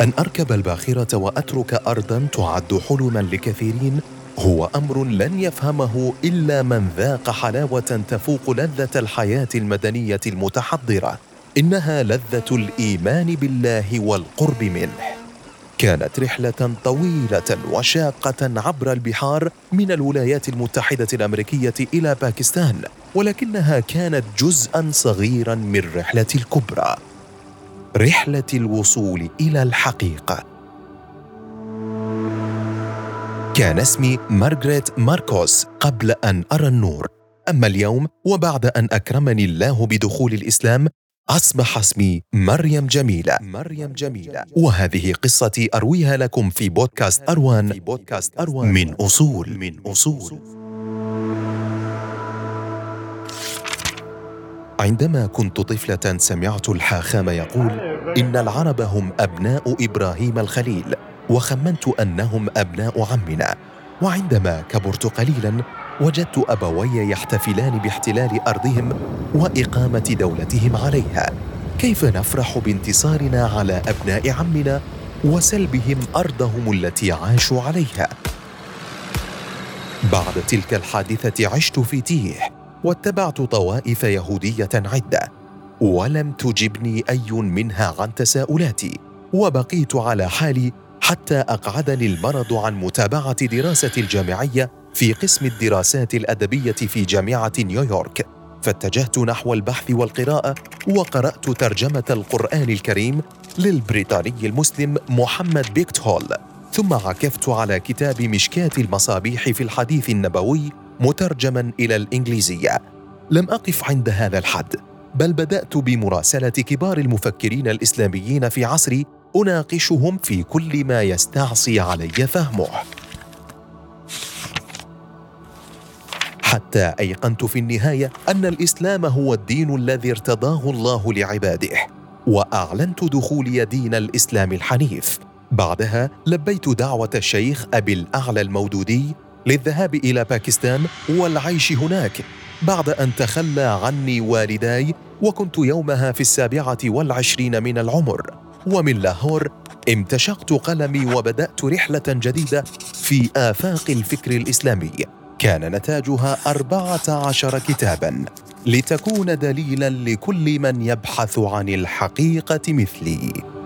أن أركب الباخرة وأترك أرضا تعد حلما لكثيرين هو أمر لن يفهمه إلا من ذاق حلاوة تفوق لذة الحياة المدنية المتحضرة إنها لذة الإيمان بالله والقرب منه. كانت رحلة طويلة وشاقة عبر البحار من الولايات المتحدة الأمريكية إلى باكستان ولكنها كانت جزءا صغيرا من رحلتي الكبرى. رحلة الوصول إلى الحقيقة. كان اسمي مارغريت ماركوس قبل أن أرى النور. أما اليوم وبعد أن أكرمني الله بدخول الإسلام أصبح اسمي مريم جميلة. مريم جميلة. وهذه قصتي أرويها لكم في بودكاست أروان. في بودكاست أروان. من أصول. من أصول. عندما كنت طفلة سمعت الحاخام يقول إن العرب هم أبناء إبراهيم الخليل وخمنت أنهم أبناء عمنا. وعندما كبرت قليلا وجدت أبوي يحتفلان باحتلال أرضهم وإقامة دولتهم عليها. كيف نفرح بانتصارنا على أبناء عمنا وسلبهم أرضهم التي عاشوا عليها. بعد تلك الحادثة عشت في تيه واتبعت طوائف يهودية عدة. ولم تجبني أي منها عن تساؤلاتي وبقيت على حالي حتى أقعدني المرض عن متابعة دراستي الجامعية في قسم الدراسات الأدبية في جامعة نيويورك. فاتجهت نحو البحث والقراءة وقرأت ترجمة القرآن الكريم للبريطاني المسلم محمد بيكت هول ثم عكفت على كتاب مشكاه المصابيح في الحديث النبوي مترجما إلى الإنجليزية. لم أقف عند هذا الحد بل بدأت بمراسلة كبار المفكرين الإسلاميين في عصري أناقشهم في كل ما يستعصي علي فهمه. حتى أيقنت في النهاية أن الإسلام هو الدين الذي ارتضاه الله لعباده وأعلنت دخولي دين الإسلام الحنيف. بعدها لبيت دعوة الشيخ أبي الأعلى المودودي للذهاب إلى باكستان والعيش هناك بعد أن تخلى عني والداي وكنت يومها في السابعة والعشرين من العمر. ومن لاهور امتشقت قلمي وبدأت رحلة جديدة في آفاق الفكر الإسلامي. كان نتاجها أربعة عشر كتاباً لتكون دليلاً لكل من يبحث عن الحقيقة مثلي.